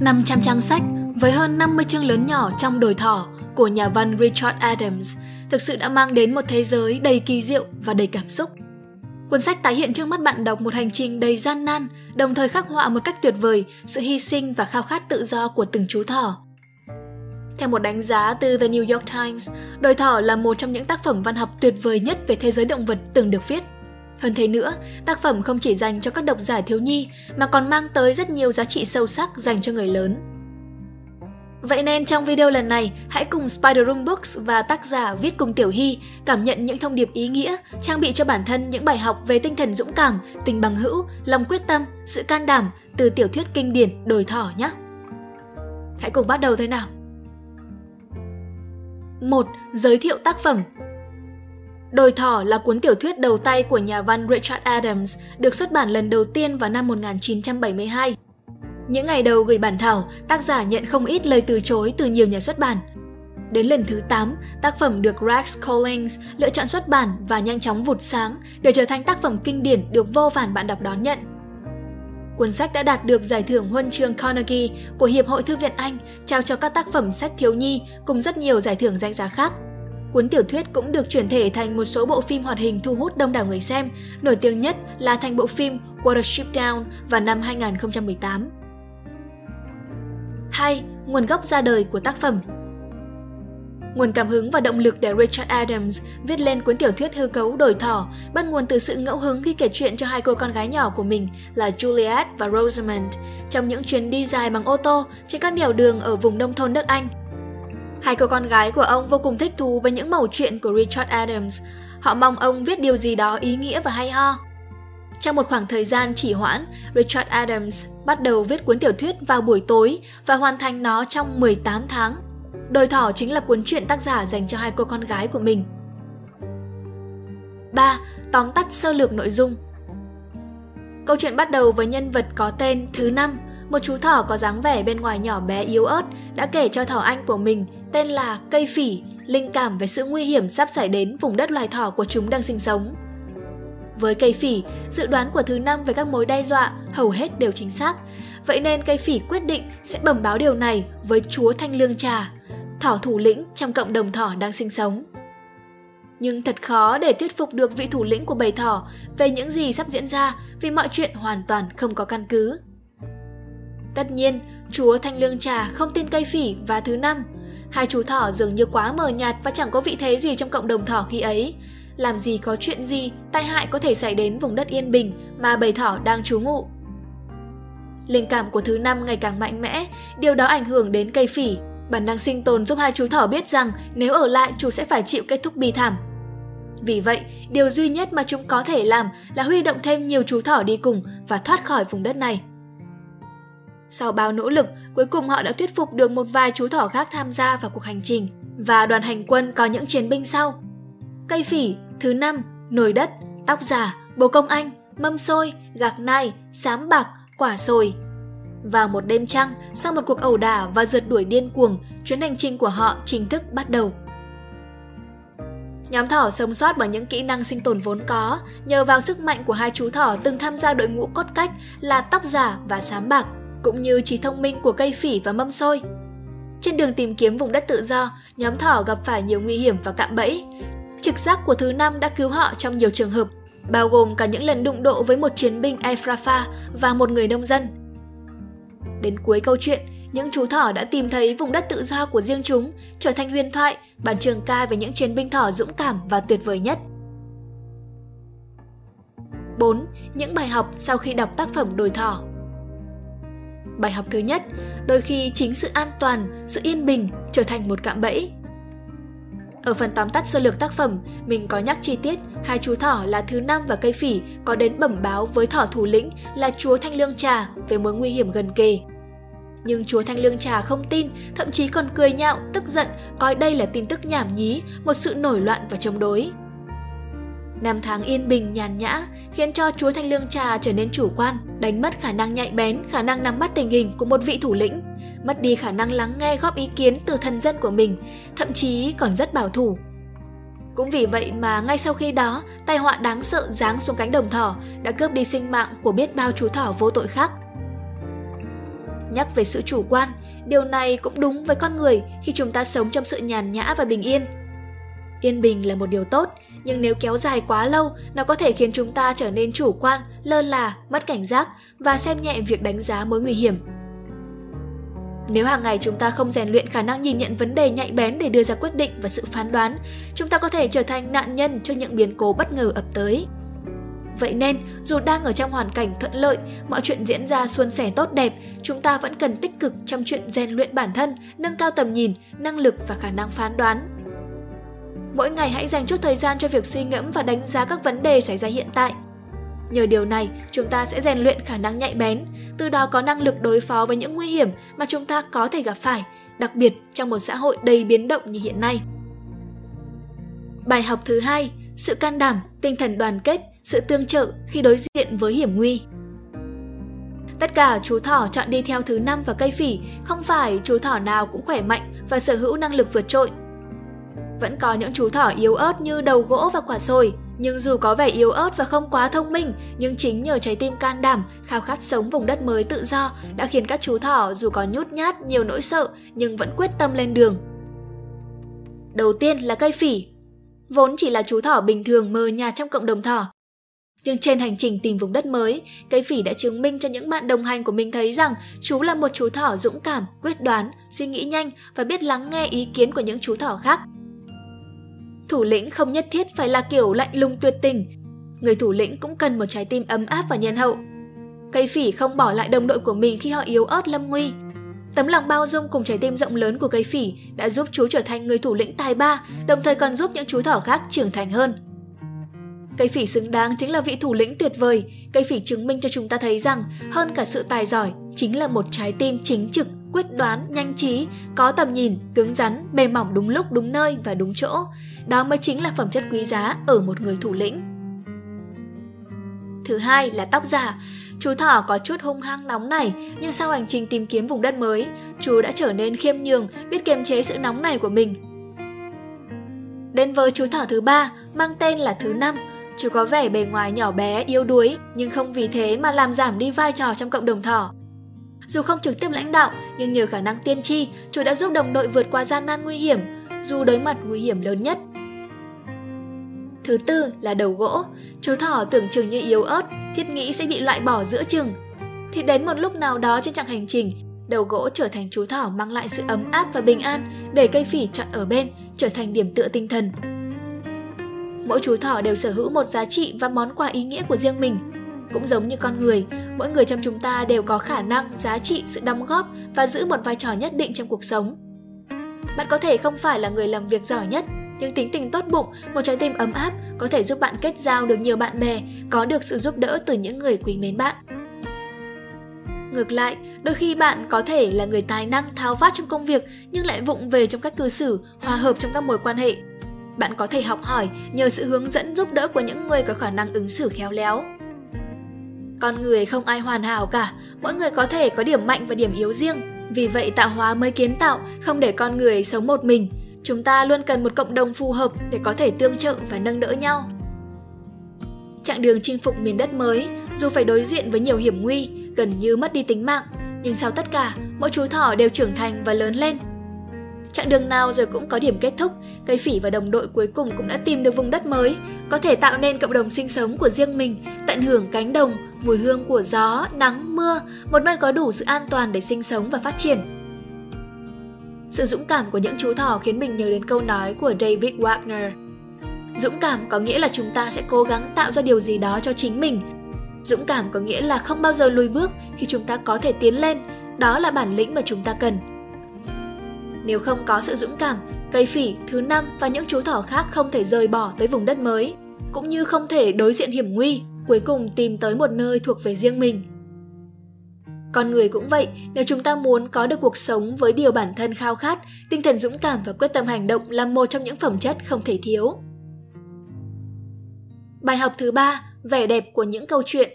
500 trang sách với hơn 50 chương lớn nhỏ trong đồi thỏ của nhà văn Richard Adams thực sự đã mang đến một thế giới đầy kỳ diệu và đầy cảm xúc. Cuốn sách tái hiện trước mắt bạn đọc một hành trình đầy gian nan, đồng thời khắc họa một cách tuyệt vời sự hy sinh và khao khát tự do của từng chú thỏ. Theo một đánh giá từ The New York Times, Đồi thỏ là một trong những tác phẩm văn học tuyệt vời nhất về thế giới động vật từng được viết. Hơn thế nữa, tác phẩm không chỉ dành cho các độc giả thiếu nhi mà còn mang tới rất nhiều giá trị sâu sắc dành cho người lớn. Vậy nên trong video lần này, hãy cùng Spider Room Books và tác giả viết cùng Tiểu Hy cảm nhận những thông điệp ý nghĩa, trang bị cho bản thân những bài học về tinh thần dũng cảm, tình bằng hữu, lòng quyết tâm, sự can đảm từ tiểu thuyết kinh điển Đồi Thỏ nhé. Hãy cùng bắt đầu thôi nào! 1. Giới thiệu tác phẩm Đồi thỏ là cuốn tiểu thuyết đầu tay của nhà văn Richard Adams, được xuất bản lần đầu tiên vào năm 1972. Những ngày đầu gửi bản thảo, tác giả nhận không ít lời từ chối từ nhiều nhà xuất bản. Đến lần thứ 8, tác phẩm được Rex Collins lựa chọn xuất bản và nhanh chóng vụt sáng để trở thành tác phẩm kinh điển được vô vàn bạn đọc đón nhận. Cuốn sách đã đạt được giải thưởng huân chương Carnegie của Hiệp hội Thư viện Anh trao cho các tác phẩm sách thiếu nhi cùng rất nhiều giải thưởng danh giá khác. Cuốn tiểu thuyết cũng được chuyển thể thành một số bộ phim hoạt hình thu hút đông đảo người xem, nổi tiếng nhất là thành bộ phim Watership Down vào năm 2018. 2. Nguồn gốc ra đời của tác phẩm Nguồn cảm hứng và động lực để Richard Adams viết lên cuốn tiểu thuyết hư cấu đổi thỏ bắt nguồn từ sự ngẫu hứng khi kể chuyện cho hai cô con gái nhỏ của mình là Juliet và Rosamond trong những chuyến đi dài bằng ô tô trên các nẻo đường ở vùng nông thôn nước Anh. Hai cô con gái của ông vô cùng thích thú với những mẩu chuyện của Richard Adams. Họ mong ông viết điều gì đó ý nghĩa và hay ho. Trong một khoảng thời gian chỉ hoãn, Richard Adams bắt đầu viết cuốn tiểu thuyết vào buổi tối và hoàn thành nó trong 18 tháng. Đồi thỏ chính là cuốn truyện tác giả dành cho hai cô con gái của mình. 3. Tóm tắt sơ lược nội dung Câu chuyện bắt đầu với nhân vật có tên Thứ Năm, một chú thỏ có dáng vẻ bên ngoài nhỏ bé yếu ớt đã kể cho thỏ anh của mình tên là Cây Phỉ, linh cảm về sự nguy hiểm sắp xảy đến vùng đất loài thỏ của chúng đang sinh sống. Với cây phỉ, dự đoán của thứ năm về các mối đe dọa hầu hết đều chính xác. Vậy nên cây phỉ quyết định sẽ bẩm báo điều này với chúa Thanh Lương Trà, thỏ thủ lĩnh trong cộng đồng thỏ đang sinh sống. Nhưng thật khó để thuyết phục được vị thủ lĩnh của bầy thỏ về những gì sắp diễn ra vì mọi chuyện hoàn toàn không có căn cứ. Tất nhiên, chúa Thanh Lương Trà không tin cây phỉ và thứ năm. Hai chú thỏ dường như quá mờ nhạt và chẳng có vị thế gì trong cộng đồng thỏ khi ấy, làm gì có chuyện gì tai hại có thể xảy đến vùng đất yên bình mà bầy thỏ đang trú ngụ. Linh cảm của thứ năm ngày càng mạnh mẽ, điều đó ảnh hưởng đến cây phỉ. Bản năng sinh tồn giúp hai chú thỏ biết rằng nếu ở lại chú sẽ phải chịu kết thúc bi thảm. Vì vậy, điều duy nhất mà chúng có thể làm là huy động thêm nhiều chú thỏ đi cùng và thoát khỏi vùng đất này. Sau bao nỗ lực, cuối cùng họ đã thuyết phục được một vài chú thỏ khác tham gia vào cuộc hành trình và đoàn hành quân có những chiến binh sau cây phỉ, thứ năm, nồi đất, tóc giả, bồ công anh, mâm xôi, gạc nai, sám bạc, quả sồi. Vào một đêm trăng, sau một cuộc ẩu đả và rượt đuổi điên cuồng, chuyến hành trình của họ chính thức bắt đầu. Nhóm thỏ sống sót bằng những kỹ năng sinh tồn vốn có, nhờ vào sức mạnh của hai chú thỏ từng tham gia đội ngũ cốt cách là tóc giả và sám bạc, cũng như trí thông minh của cây phỉ và mâm xôi. Trên đường tìm kiếm vùng đất tự do, nhóm thỏ gặp phải nhiều nguy hiểm và cạm bẫy, Trực giác của thứ năm đã cứu họ trong nhiều trường hợp, bao gồm cả những lần đụng độ với một chiến binh Efrafa và một người nông dân. Đến cuối câu chuyện, những chú thỏ đã tìm thấy vùng đất tự do của riêng chúng, trở thành huyền thoại, bản trường ca về những chiến binh thỏ dũng cảm và tuyệt vời nhất. 4. Những bài học sau khi đọc tác phẩm Đồi thỏ Bài học thứ nhất, đôi khi chính sự an toàn, sự yên bình trở thành một cạm bẫy ở phần tóm tắt sơ lược tác phẩm, mình có nhắc chi tiết hai chú thỏ là thứ năm và cây phỉ có đến bẩm báo với thỏ thủ lĩnh là chúa Thanh Lương Trà về mối nguy hiểm gần kề. Nhưng chúa Thanh Lương Trà không tin, thậm chí còn cười nhạo, tức giận, coi đây là tin tức nhảm nhí, một sự nổi loạn và chống đối. Năm tháng yên bình nhàn nhã khiến cho chúa Thanh Lương Trà trở nên chủ quan, đánh mất khả năng nhạy bén, khả năng nắm bắt tình hình của một vị thủ lĩnh, mất đi khả năng lắng nghe góp ý kiến từ thần dân của mình, thậm chí còn rất bảo thủ. Cũng vì vậy mà ngay sau khi đó, tai họa đáng sợ giáng xuống cánh đồng thỏ đã cướp đi sinh mạng của biết bao chú thỏ vô tội khác. Nhắc về sự chủ quan, điều này cũng đúng với con người khi chúng ta sống trong sự nhàn nhã và bình yên. Yên bình là một điều tốt, nhưng nếu kéo dài quá lâu, nó có thể khiến chúng ta trở nên chủ quan, lơ là, mất cảnh giác và xem nhẹ việc đánh giá mối nguy hiểm. Nếu hàng ngày chúng ta không rèn luyện khả năng nhìn nhận vấn đề nhạy bén để đưa ra quyết định và sự phán đoán, chúng ta có thể trở thành nạn nhân cho những biến cố bất ngờ ập tới. Vậy nên, dù đang ở trong hoàn cảnh thuận lợi, mọi chuyện diễn ra suôn sẻ tốt đẹp, chúng ta vẫn cần tích cực trong chuyện rèn luyện bản thân, nâng cao tầm nhìn, năng lực và khả năng phán đoán. Mỗi ngày hãy dành chút thời gian cho việc suy ngẫm và đánh giá các vấn đề xảy ra hiện tại. Nhờ điều này, chúng ta sẽ rèn luyện khả năng nhạy bén, từ đó có năng lực đối phó với những nguy hiểm mà chúng ta có thể gặp phải, đặc biệt trong một xã hội đầy biến động như hiện nay. Bài học thứ hai, sự can đảm, tinh thần đoàn kết, sự tương trợ khi đối diện với hiểm nguy. Tất cả chú thỏ chọn đi theo thứ năm và cây phỉ, không phải chú thỏ nào cũng khỏe mạnh và sở hữu năng lực vượt trội. Vẫn có những chú thỏ yếu ớt như đầu gỗ và quả sồi, nhưng dù có vẻ yếu ớt và không quá thông minh, nhưng chính nhờ trái tim can đảm, khao khát sống vùng đất mới tự do đã khiến các chú thỏ dù có nhút nhát nhiều nỗi sợ nhưng vẫn quyết tâm lên đường. Đầu tiên là cây phỉ. Vốn chỉ là chú thỏ bình thường mờ nhạt trong cộng đồng thỏ, nhưng trên hành trình tìm vùng đất mới, cây phỉ đã chứng minh cho những bạn đồng hành của mình thấy rằng chú là một chú thỏ dũng cảm, quyết đoán, suy nghĩ nhanh và biết lắng nghe ý kiến của những chú thỏ khác. Thủ lĩnh không nhất thiết phải là kiểu lạnh lùng tuyệt tình. Người thủ lĩnh cũng cần một trái tim ấm áp và nhân hậu. Cây phỉ không bỏ lại đồng đội của mình khi họ yếu ớt lâm nguy. Tấm lòng bao dung cùng trái tim rộng lớn của cây phỉ đã giúp chú trở thành người thủ lĩnh tài ba, đồng thời còn giúp những chú thỏ khác trưởng thành hơn. Cây phỉ xứng đáng chính là vị thủ lĩnh tuyệt vời. Cây phỉ chứng minh cho chúng ta thấy rằng hơn cả sự tài giỏi chính là một trái tim chính trực, quyết đoán, nhanh trí, có tầm nhìn, cứng rắn, mềm mỏng đúng lúc, đúng nơi và đúng chỗ. Đó mới chính là phẩm chất quý giá ở một người thủ lĩnh. Thứ hai là tóc giả. Chú thỏ có chút hung hăng nóng này, nhưng sau hành trình tìm kiếm vùng đất mới, chú đã trở nên khiêm nhường, biết kiềm chế sự nóng này của mình. Đến với chú thỏ thứ ba, mang tên là thứ năm, Chú có vẻ bề ngoài nhỏ bé, yếu đuối, nhưng không vì thế mà làm giảm đi vai trò trong cộng đồng thỏ. Dù không trực tiếp lãnh đạo, nhưng nhờ khả năng tiên tri, chú đã giúp đồng đội vượt qua gian nan nguy hiểm, dù đối mặt nguy hiểm lớn nhất. Thứ tư là đầu gỗ. Chú thỏ tưởng chừng như yếu ớt, thiết nghĩ sẽ bị loại bỏ giữa chừng. Thì đến một lúc nào đó trên chặng hành trình, đầu gỗ trở thành chú thỏ mang lại sự ấm áp và bình an, để cây phỉ chọn ở bên, trở thành điểm tựa tinh thần, mỗi chú thỏ đều sở hữu một giá trị và món quà ý nghĩa của riêng mình. Cũng giống như con người, mỗi người trong chúng ta đều có khả năng, giá trị, sự đóng góp và giữ một vai trò nhất định trong cuộc sống. Bạn có thể không phải là người làm việc giỏi nhất, nhưng tính tình tốt bụng, một trái tim ấm áp có thể giúp bạn kết giao được nhiều bạn bè, có được sự giúp đỡ từ những người quý mến bạn. Ngược lại, đôi khi bạn có thể là người tài năng tháo vát trong công việc nhưng lại vụng về trong cách cư xử, hòa hợp trong các mối quan hệ bạn có thể học hỏi nhờ sự hướng dẫn giúp đỡ của những người có khả năng ứng xử khéo léo. Con người không ai hoàn hảo cả, mỗi người có thể có điểm mạnh và điểm yếu riêng. Vì vậy tạo hóa mới kiến tạo, không để con người sống một mình. Chúng ta luôn cần một cộng đồng phù hợp để có thể tương trợ và nâng đỡ nhau. Chặng đường chinh phục miền đất mới, dù phải đối diện với nhiều hiểm nguy, gần như mất đi tính mạng, nhưng sau tất cả, mỗi chú thỏ đều trưởng thành và lớn lên Chặng đường nào rồi cũng có điểm kết thúc, cây phỉ và đồng đội cuối cùng cũng đã tìm được vùng đất mới, có thể tạo nên cộng đồng sinh sống của riêng mình, tận hưởng cánh đồng, mùi hương của gió, nắng, mưa, một nơi có đủ sự an toàn để sinh sống và phát triển. Sự dũng cảm của những chú thỏ khiến mình nhớ đến câu nói của David Wagner. Dũng cảm có nghĩa là chúng ta sẽ cố gắng tạo ra điều gì đó cho chính mình. Dũng cảm có nghĩa là không bao giờ lùi bước khi chúng ta có thể tiến lên, đó là bản lĩnh mà chúng ta cần. Nếu không có sự dũng cảm, cây phỉ, thứ năm và những chú thỏ khác không thể rời bỏ tới vùng đất mới, cũng như không thể đối diện hiểm nguy, cuối cùng tìm tới một nơi thuộc về riêng mình. Con người cũng vậy, nếu chúng ta muốn có được cuộc sống với điều bản thân khao khát, tinh thần dũng cảm và quyết tâm hành động là một trong những phẩm chất không thể thiếu. Bài học thứ ba, vẻ đẹp của những câu chuyện.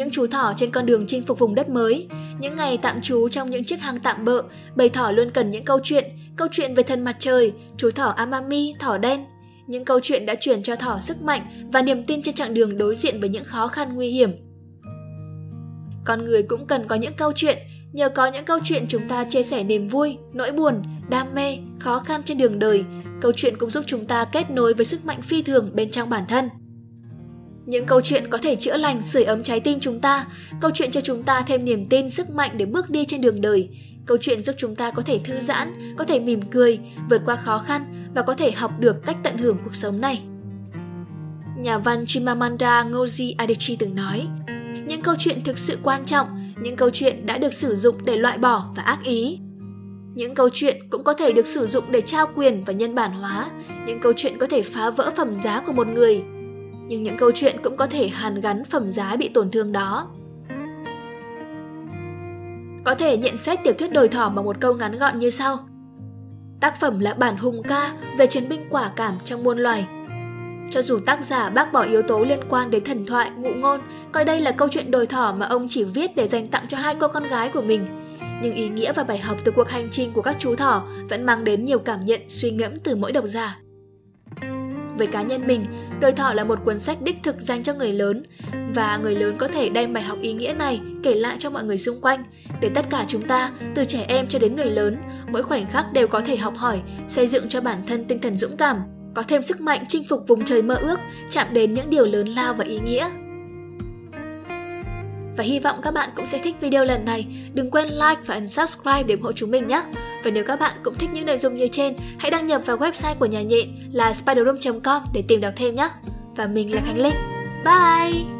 Những chú thỏ trên con đường chinh phục vùng đất mới, những ngày tạm trú trong những chiếc hang tạm bợ, bầy thỏ luôn cần những câu chuyện, câu chuyện về thần mặt trời, chú thỏ Amami, thỏ đen. Những câu chuyện đã truyền cho thỏ sức mạnh và niềm tin trên chặng đường đối diện với những khó khăn nguy hiểm. con người cũng cần có những câu chuyện nhờ có những câu chuyện chúng ta chia sẻ niềm vui nỗi buồn đam mê khó khăn trên đường đời câu chuyện cũng giúp chúng ta kết nối với sức mạnh phi thường bên trong bản thân những câu chuyện có thể chữa lành, sưởi ấm trái tim chúng ta. Câu chuyện cho chúng ta thêm niềm tin, sức mạnh để bước đi trên đường đời. Câu chuyện giúp chúng ta có thể thư giãn, có thể mỉm cười, vượt qua khó khăn và có thể học được cách tận hưởng cuộc sống này. Nhà văn Chimamanda Ngozi Adichie từng nói, những câu chuyện thực sự quan trọng, những câu chuyện đã được sử dụng để loại bỏ và ác ý. Những câu chuyện cũng có thể được sử dụng để trao quyền và nhân bản hóa. Những câu chuyện có thể phá vỡ phẩm giá của một người nhưng những câu chuyện cũng có thể hàn gắn phẩm giá bị tổn thương đó có thể nhận xét tiểu thuyết đồi thỏ bằng một câu ngắn gọn như sau tác phẩm là bản hùng ca về chiến binh quả cảm trong muôn loài cho dù tác giả bác bỏ yếu tố liên quan đến thần thoại, ngụ ngôn, coi đây là câu chuyện đồi thỏ mà ông chỉ viết để dành tặng cho hai cô con gái của mình. Nhưng ý nghĩa và bài học từ cuộc hành trình của các chú thỏ vẫn mang đến nhiều cảm nhận, suy ngẫm từ mỗi độc giả. Với cá nhân mình, đời thỏ là một cuốn sách đích thực dành cho người lớn và người lớn có thể đem bài học ý nghĩa này kể lại cho mọi người xung quanh để tất cả chúng ta, từ trẻ em cho đến người lớn, mỗi khoảnh khắc đều có thể học hỏi, xây dựng cho bản thân tinh thần dũng cảm, có thêm sức mạnh chinh phục vùng trời mơ ước, chạm đến những điều lớn lao và ý nghĩa. Và hy vọng các bạn cũng sẽ thích video lần này. Đừng quên like và ấn subscribe để ủng hộ chúng mình nhé. Và nếu các bạn cũng thích những nội dung như trên, hãy đăng nhập vào website của nhà nhện là spiderroom.com để tìm đọc thêm nhé. Và mình là Khánh Linh. Bye!